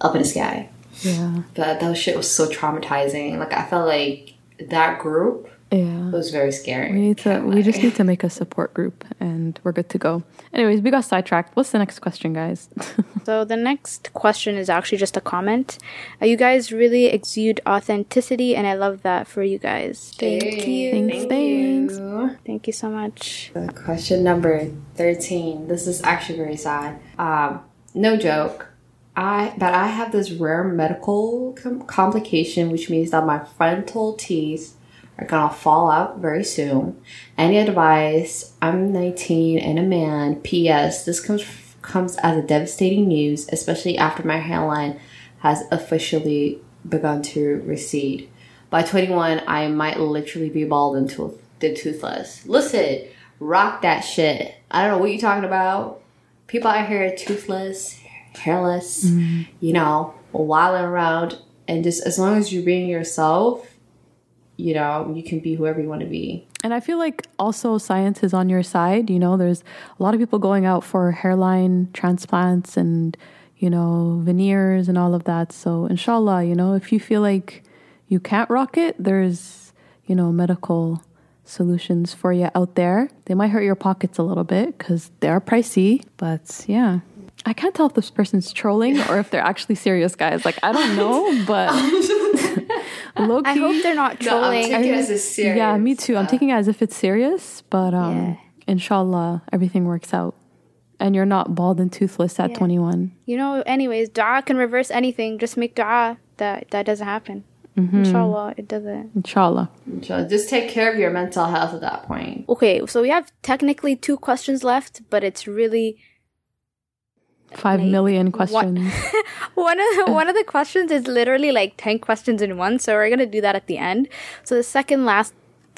Speaker 1: up in the sky.
Speaker 3: Yeah.
Speaker 1: But that shit was so traumatizing. Like I felt like that group
Speaker 3: yeah.
Speaker 1: it was very scary.
Speaker 3: We need to we just need to make a support group and we're good to go. Anyways, we got sidetracked. What's the next question, guys?
Speaker 2: so the next question is actually just a comment. Uh, you guys really exude authenticity and I love that for you guys. Thank
Speaker 1: Hey,
Speaker 2: you.
Speaker 3: Thanks,
Speaker 1: Thank
Speaker 3: thanks.
Speaker 1: you.
Speaker 2: Thank you so much.
Speaker 1: Uh, Question number 13. This is actually very sad. Um, no joke. I but I have this rare medical com- complication, which means that my frontal teeth are gonna fall out very soon. Any advice? I'm 19 and a man. P.S. This comes comes as a devastating news, especially after my hairline has officially begun to recede. By 21, I might literally be bald and, tooth- toothless. Listen, rock that shit. I don't know what you're talking about. People out here toothless, hairless, mm-hmm. you know, wilding around, and just as long as you're being yourself, you know, you can be whoever you want to be.
Speaker 3: And I feel like also science is on your side. You know, there's a lot of people going out for hairline transplants and, you know, veneers and all of that. So, inshallah, you know, if you feel like you can't rock it, there's, you know, medical solutions for you out there. They might hurt your pockets a little bit because they're pricey, but yeah. I can't tell if this person's trolling or if they're actually serious, guys. Like, I don't know, but low key.
Speaker 2: I hope they're not
Speaker 1: No, I'm
Speaker 2: trolling.
Speaker 1: taking it as a serious.
Speaker 3: Yeah, me too. I'm
Speaker 1: uh,
Speaker 3: taking it as if it's serious, but um,
Speaker 2: Yeah.
Speaker 3: inshallah, everything works out. And you're not bald and toothless at
Speaker 2: Yeah.
Speaker 3: 21.
Speaker 2: you know, anyways, dua can reverse anything. Just make dua that that doesn't happen.
Speaker 3: Mm-hmm.
Speaker 2: Inshallah, it doesn't.
Speaker 3: Inshallah.
Speaker 1: So just take care of your mental health at that point.
Speaker 2: Okay, so we have technically two questions left, but it's really
Speaker 3: Five
Speaker 2: Like,
Speaker 3: million questions.
Speaker 2: one of the, one of the questions is literally like 10 questions in one so we're going to do that at the end. So the second last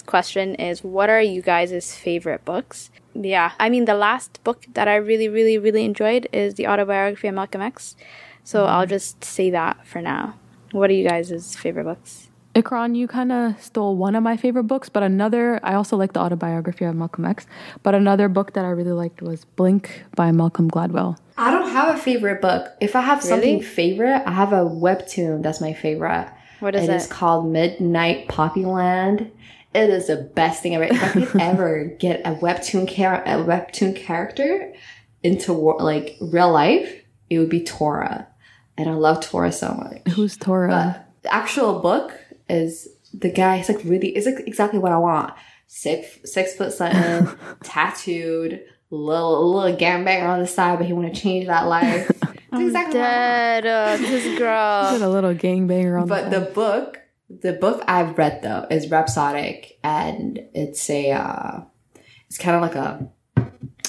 Speaker 2: question is what are you guys' favorite books? Yeah i mean the last book that i really really really enjoyed is the autobiography of malcolm x. So i'll mm-hmm. just say that for now. What are you guys' favorite books
Speaker 3: Ikram, you kind of stole one of my favorite books, but another, I also like the autobiography of Malcolm X, but another book that I really liked was Blink by Malcolm Gladwell.
Speaker 1: I don't have a favorite book. If I have something favorite, I have a webtoon that's my favorite.
Speaker 2: What is
Speaker 1: It
Speaker 2: it?
Speaker 1: is called Midnight Poppyland. It is the best thing ever. If I could ever get a webtoon char- a webtoon character into wor- like real life, it would be Tora, and I love Tora so much.
Speaker 3: Who's Tora?
Speaker 1: But the actual book is the guy. He's like really. It's like exactly what I want. Six six foot something, tattooed, little little gambang on the side, but he want to change that life. It's exactly what I want.
Speaker 2: dead uh, this
Speaker 3: Did
Speaker 2: girl
Speaker 3: a little gangbanger on
Speaker 1: But
Speaker 3: the
Speaker 1: the book, the book I've read though is Rhapsodic, and it's a, uh, it's kind of like a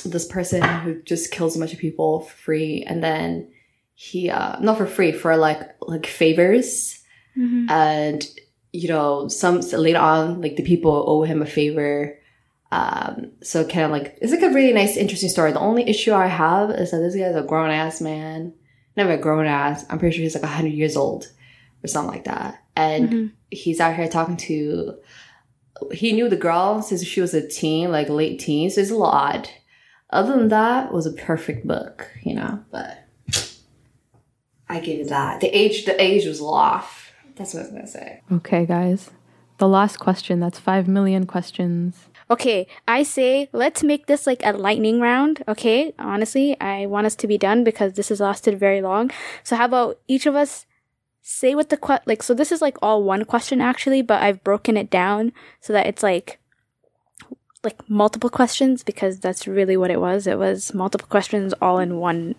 Speaker 1: this person who just kills a bunch of people for free, and then he, uh, not for free, for like like favors,
Speaker 2: Mhm.
Speaker 1: and you know some so later on like the people owe him a favor. Um, so kind of like it's like a really nice, interesting story. The only issue I have is that this guy's a grown ass man. Never a grown ass. I'm pretty sure he's like hundred years old or something like that. And
Speaker 2: Mhm.
Speaker 1: he's out here talking to. He knew the girl since she was a teen, like late teens. So it's a little odd. Other than that, it was a perfect book, you know. But I give it that. The age, the age was a off. That's what I was gonna say.
Speaker 3: Okay, guys. The last question. That's five million questions.
Speaker 2: Okay, I say let's make this like a lightning round. Okay, honestly, I want us to be done because this has lasted very long. So, how about each of us say what the que- like so this is like all one question actually, but I've broken it down so that it's like like multiple questions because that's really what it was. It was multiple questions all in one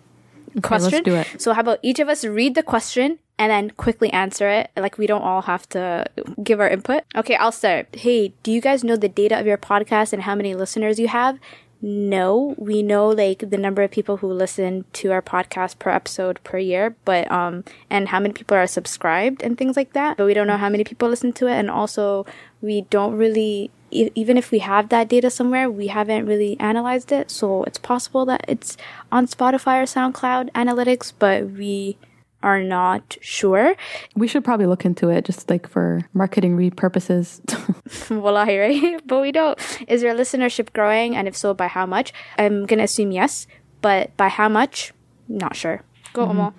Speaker 2: question.
Speaker 3: let's do it.
Speaker 2: So how about each of us read the question and then quickly answer it? Like we don't all have to give our input. Okay, I'll start. Hey, do you guys know the data of your podcast and how many listeners you have? No, we know like the number of people who listen to our podcast per episode per year, but um and how many people are subscribed and things like that. But we don't know how many people listen to it and also we don't really e- even if we have that data somewhere, we haven't really analyzed it. So it's possible that it's on Spotify or SoundCloud analytics, but we are not sure.
Speaker 3: We should probably look into it just like for marketing purposes.
Speaker 2: Wallahi, right? But we don't. Is your listenership growing? And if so, by how much? I'm going to assume yes, but by how much? Not sure. Go, Omo.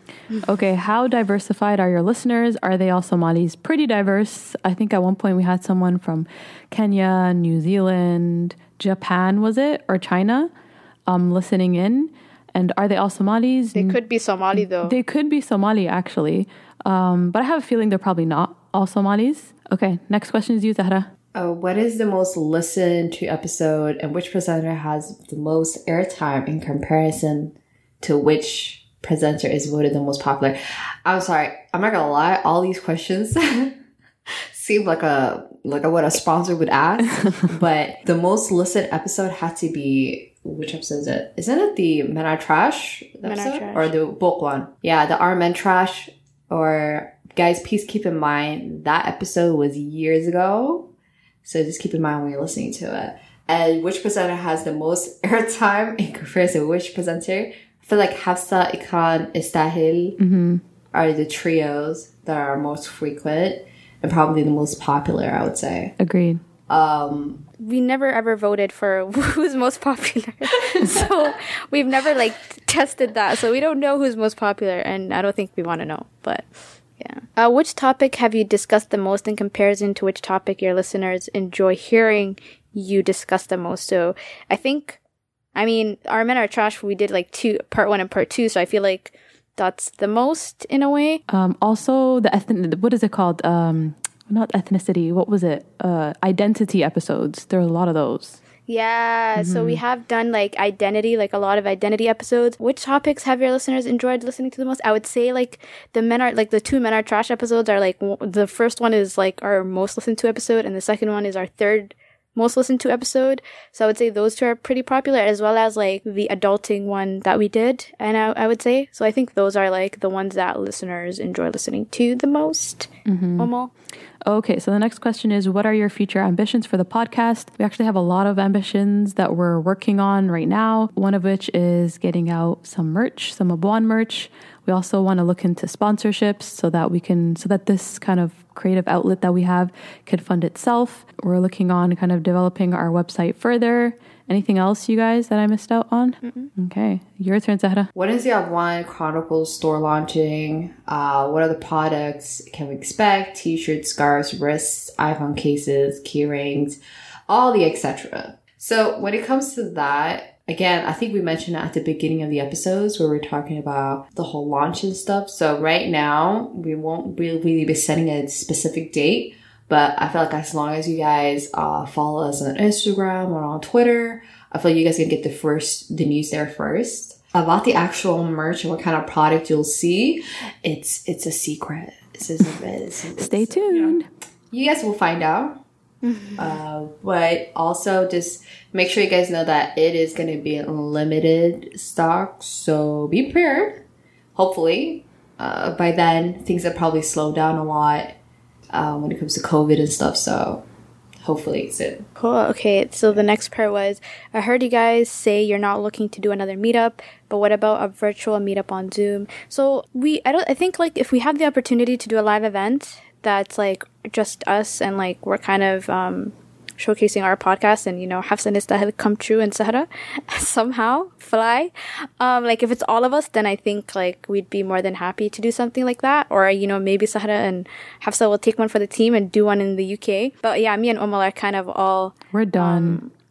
Speaker 3: okay, how diversified are your listeners? Are they all Somalis? Pretty diverse. I think at one point we had someone from Kenya, New Zealand, Japan, was it? Or China um, listening in. And are they all Somalis?
Speaker 2: They could be Somali though.
Speaker 3: They could be Somali, actually. Um, but I have a feeling they're probably not all Somalis. Okay, next question is you, Sahra.
Speaker 1: Uh, what is the most listened to episode and which presenter has the most airtime in comparison to which presenter is voted the most popular? I'm sorry, I'm not gonna lie, all these questions seem like a like a, what a sponsor would ask, but the most listened episode had to be which episode is it? Isn't it the Men Are Trash
Speaker 2: Men Are
Speaker 1: episode
Speaker 2: Trash.
Speaker 1: or the book one? Yeah, the Are Men Trash. Or guys, please keep in mind that episode was years ago. So just keep in mind when you're listening to it. And which presenter has the most airtime in comparison to which presenter? I feel like Hafsa, Ikram, Istahil are the trios that are most frequent and probably the most popular, I would say.
Speaker 3: Agreed.
Speaker 1: Um,
Speaker 2: we never ever voted for who's most popular. so we've never like tested that. So we don't know who's most popular and I don't think we want to know. But yeah. Uh, which topic have you discussed the most in comparison to which topic your listeners enjoy hearing you discuss the most? So I think, I mean, our men are trash. We did like two, part one and part two. So I feel like that's the most in a way.
Speaker 3: Um, also, the ethnic, what is it called? Um, not ethnicity. What was it? Uh, identity episodes. There are a lot of those.
Speaker 2: Yeah, so we have done like identity, like a lot of identity episodes. Which topics have your listeners enjoyed listening to the most? I would say like the men are like the two men are trash episodes are like w- the first one is like our most listened to episode, and the second one is our third most listened to episode. So I would say those two are pretty popular, as well as like the adulting one that we did. And I, I would say so. I think those are like the ones that listeners enjoy listening to the most. Mm-hmm. Omo.
Speaker 3: Okay, so the next question is What are your future ambitions for the podcast? We actually have a lot of ambitions that we're working on right now, one of which is getting out some merch, some Abwaan merch. We also want to look into sponsorships so that we can, so that this kind of creative outlet that we have could fund itself. We're looking on kind of developing our website further. Anything else, you guys, that I missed out on? Okay, your turn, Sahra.
Speaker 1: When is the Abwaan Chronicles store launching? Uh, what the products can we expect? T-shirts, scarves, wrists, iPhone cases, key rings, all the etc. So when it comes to that, again, I think we mentioned at the beginning of the episodes where we're talking about the whole launch and stuff. So right now, we won't really be setting a specific date. But I feel like as long as you guys uh, follow us on Instagram or on Twitter, I feel like you guys can get the first the news there first about the actual merch and what kind of product you'll see. It's it's a secret. This is a. It's, it's-
Speaker 3: Stay tuned.
Speaker 1: you guys will find out. Uh, but also just make sure you guys know that it is going to be limited stock, so be prepared. Hopefully, uh, by then things have probably slowed down a lot um, when it comes to COVID and stuff. So hopefully soon.
Speaker 2: Cool. Okay. So the next part was I heard you guys say you're not looking to do another meetup, but what about a virtual meetup on Zoom? So we, I don't, I think like if we have the opportunity to do a live event that's like just us and like we're kind of, um, showcasing our podcast and you know Hafsa and Istahil come true and Sahra somehow fly. Um like if it's all of us then I think like we'd be more than happy to do something like that. Or you know maybe Sahra and Hafsa will take one for the team and do one in the UK but yeah me and Umal are kind of all
Speaker 3: We're done. We've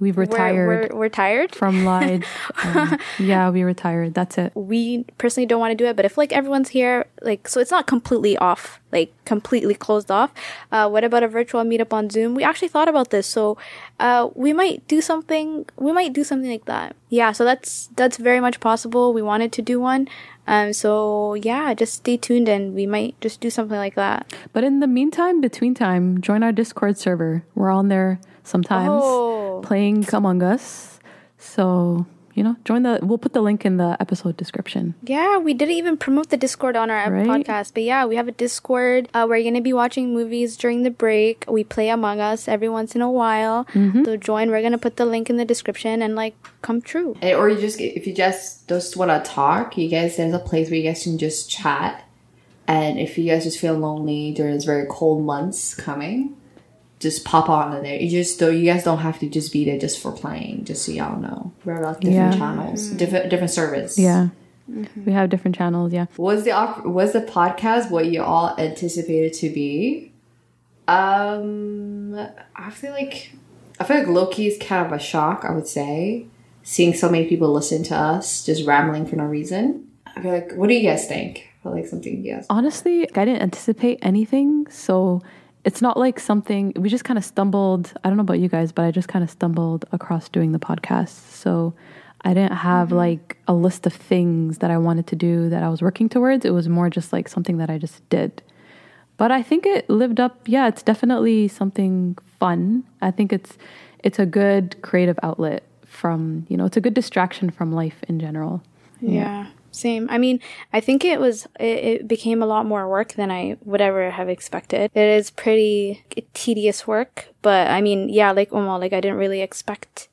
Speaker 2: We're,
Speaker 3: retired
Speaker 2: we're, we're tired.
Speaker 3: from live. Um, yeah, we retired. That's it.
Speaker 2: we personally don't want to do it, but if like everyone's here, like so it's not completely off, like completely closed off. Uh, what about a virtual meetup on Zoom? We actually thought about this, so uh, we might do something. We might do something like that. Yeah, so that's that's very much possible. We wanted to do one, um. So yeah, just stay tuned, and we might just do something like that.
Speaker 3: But in the meantime, between time, join our Discord server. We're on there sometimes
Speaker 2: Oh.
Speaker 3: playing Among Us. So, you know, join the, we'll put the link in the episode description.
Speaker 2: Yeah, we didn't even promote the Discord on our
Speaker 3: Right.
Speaker 2: podcast, but yeah, we have a Discord. Uh, we're gonna be watching movies during the break. We play Among Us every once in a while.
Speaker 3: Mm-hmm.
Speaker 2: So join. We're gonna put the link in the description and like come true.
Speaker 1: And- or you just if you just just want to talk, you guys there's a place where you guys can just chat. And if you guys just feel lonely during these very cold months coming, just pop on in there. You just don't. You guys don't have to just be there just for playing. Just so y'all know, we're like different
Speaker 3: Yeah.
Speaker 1: channels, different different service.
Speaker 3: Yeah. We have different channels. Yeah.
Speaker 1: Was the was the podcast what you all anticipated to be? Um, I feel like I feel like Loki is kind of a shock. I would say seeing so many people listen to us just rambling for no reason. I feel like, what do you guys think? I feel like something yes.
Speaker 3: Honestly, I didn't anticipate anything. So it's not like something, we just kind of stumbled. I don't know about you guys, but I just kind of stumbled across doing the podcast. So I didn't have mm-hmm. like a list of things that I wanted to do that I was working towards. It was more just like something that I just did. But I think it lived up. Yeah, it's definitely something fun. I think it's it's a good creative outlet from, you know, it's a good distraction from life in general.
Speaker 2: Yeah. Same. I mean, I think it was, it, it became a lot more work than I would ever have expected. It is pretty tedious work, but I mean, yeah, like Umal, like I didn't really expect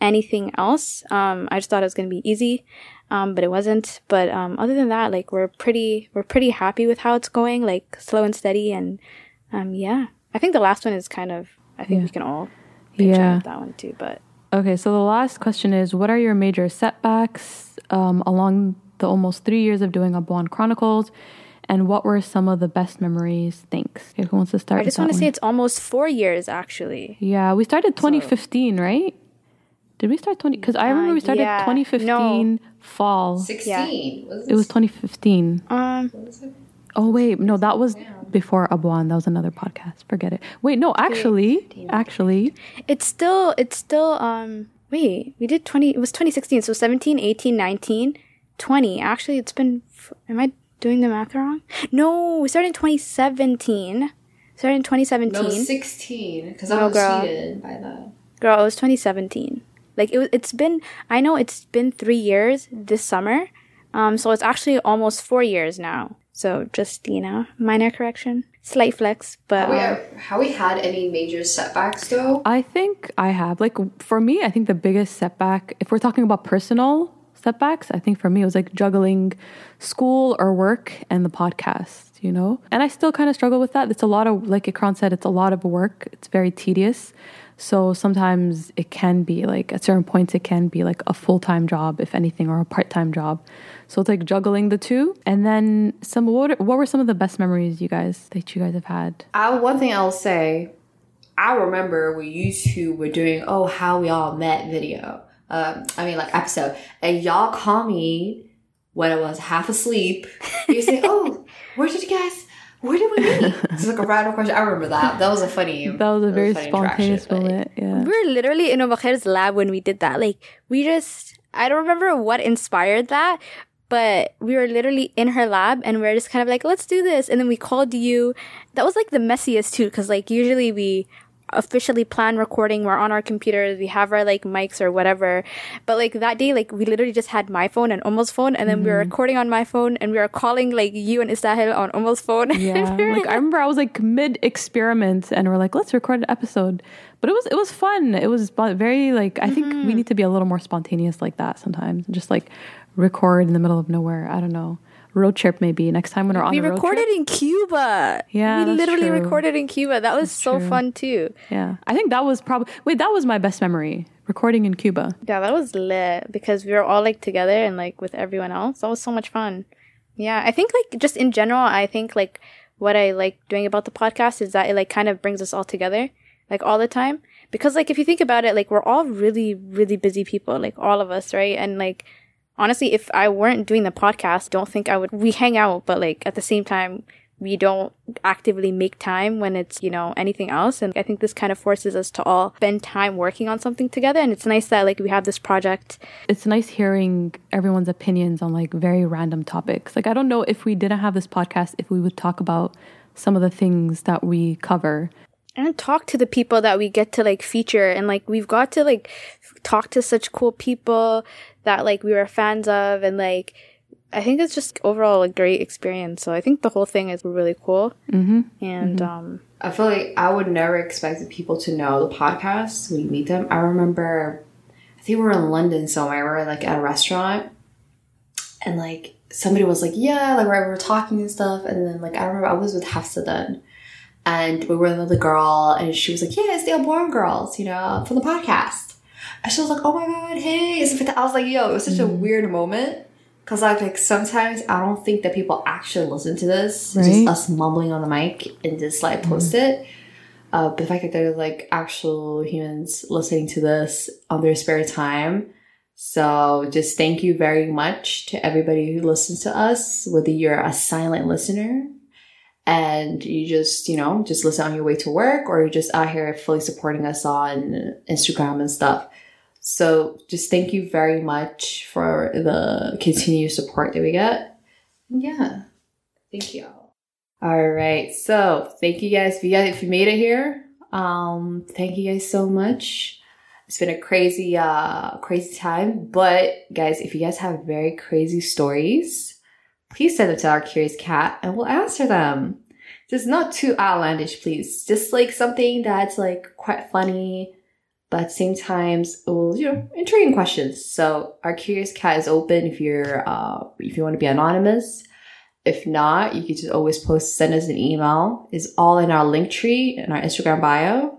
Speaker 2: anything else. Um, I just thought it was going to be easy. Um, but it wasn't. But, um, other than that, like we're pretty, we're pretty happy with how it's going, like slow and steady. And, um, yeah, I think the last one is kind of, I think we can all in
Speaker 3: Yeah.
Speaker 2: that one too, but.
Speaker 3: Okay, so the last question is What are your major setbacks um, along the almost three years of doing Abwaan Chronicles? And what were some of the best memories? Thanks. Okay, who wants to start?
Speaker 2: I just
Speaker 3: want
Speaker 2: want to say it's almost four years actually.
Speaker 3: Yeah, we started 2015, right? Did we start 20? Because I remember we started
Speaker 2: yeah.
Speaker 3: 2015 fall.
Speaker 1: Sixteen. Was
Speaker 3: It was 2015.
Speaker 2: Um,
Speaker 3: Oh, wait. No, that was before Abwaan. That was another podcast. Forget it. Wait, no, actually, actually,
Speaker 2: it's still it's still um wait we did 20 it was 2016 so 17 18 19 20 actually it's been am i doing the math wrong no we started in 2017 started in 2017
Speaker 1: no sixteen because I was
Speaker 2: girl.
Speaker 1: seated by the.
Speaker 2: girl it was 2017 like it, it's been i know it's been three years this summer um so it's actually almost four years now so just you know minor correction slight flex but
Speaker 1: Have we, have we had any major setbacks though?
Speaker 3: I think I have. Like, for me, I think the biggest setback, if we're talking about personal setbacks, I think for me it was like juggling school or work and the podcast, you know? And I still kind of struggle with that. It's a lot of, like Ikram said, it's a lot of work, it's very tedious. So sometimes it can be like, at certain points, it can be like a full time job, if anything, or a part time job. So it's like juggling the two. And then some, what, what were some of the best memories you guys, that you guys have had?
Speaker 1: I, one thing I'll say, I remember we used to were doing oh how we all met video. Um, I mean like episode, and y'all call me when I was half asleep. You say, oh, where did you guys? Where did we meet? It's like a random question. I remember that. That was a funny.
Speaker 3: That was a very
Speaker 1: funny
Speaker 3: spontaneous moment. Yeah.
Speaker 2: we were literally in Obakher's lab when we did that. Like we just I don't remember what inspired that, but we were literally in her lab and we are just kind of like, let's do this. And then we called you. That was like the messiest too, because like usually we officially plan recording. We're on our computers. We have our like mics or whatever. But like that day, like we literally just had my phone and Omo's phone, and then we were mm-hmm. recording on my phone and we were calling like you and Istahil on Omo's phone.
Speaker 3: Yeah, like I remember I was like mid experiment, and we're like, let's record an episode. But it was it was fun. It was very like I think we mm-hmm. need to be a little more spontaneous like that sometimes. Just like record in the middle of nowhere. I don't know. Road trip maybe next time when we're on
Speaker 2: we
Speaker 3: a road
Speaker 2: recorded
Speaker 3: trip.
Speaker 2: in Cuba.
Speaker 3: Yeah,
Speaker 2: we literally
Speaker 3: true.
Speaker 2: recorded in Cuba. That was so
Speaker 3: true.
Speaker 2: fun too.
Speaker 3: Yeah, I think that was probably wait that was my best memory recording in Cuba.
Speaker 2: Yeah, that was lit because we were all like together and like with everyone else. That was so much fun. Yeah, I think like just in general, I think like what I like doing about the podcast is that it like kind of brings us all together like all the time because like if you think about it, like we're all really, really busy people, like all of us, right? And like honestly, if I weren't doing the podcast, don't think I would. We hang out, but like at the same time, we don't actively make time when it's, you know, anything else. And I think this kind of forces us to all spend time working on something together. And it's nice that like we have this project.
Speaker 3: It's nice hearing everyone's opinions on like very random topics. Like, I don't know if we didn't have this podcast, if we would talk about some of the things that we cover
Speaker 2: and talk to the people that we get to like feature and like we've got to like talk to such cool people that like we were fans of and like I think it's just overall a great experience. So I think the whole thing is really cool.
Speaker 3: Mm-hmm.
Speaker 2: And
Speaker 3: Mm-hmm.
Speaker 2: um,
Speaker 1: I feel like I would never expect people to know the podcast when you meet them. I remember, I think we were in London somewhere. We were like at a restaurant, and like somebody was like, "Yeah," like we were talking and stuff. And then like I remember I was with Hafsa then, and we were with another girl, and she was like, "Yeah, it's the Abwaan Girls, you know, from the podcast." She was like, "Oh my god, hey!" I was like, "Yo," it was such a weird moment. Cause like, like sometimes I don't think that people actually listen to this. It's
Speaker 3: Right.
Speaker 1: just us mumbling on the mic and just like post it. Uh, but the fact that there's like actual humans listening to this on their spare time. So just thank you very much to everybody who listens to us, whether you're a silent listener and you just, you know, just listen on your way to work or you're just out here fully supporting us on Instagram and stuff. So just thank you very much for the continued support that we get. Yeah. Thank you. all. All right. So thank you guys. If you guys, if you made it here, um, thank you guys so much. It's been a crazy, uh, crazy time. But guys, if you guys have very crazy stories, please send them to our curious cat and we'll answer them. Just not too outlandish, please. Just like something that's like quite funny, but at same times, will you know, intriguing questions. So our curious cat is open if you're, uh, if you want to be anonymous. If not, you can just always post, send us an email. It's all in our Linktree in our Instagram bio.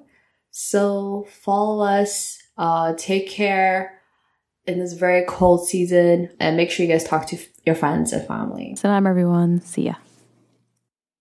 Speaker 1: So follow us, uh, take care in this very cold season and make sure you guys talk to your friends and family.
Speaker 3: Salam, everyone. See ya.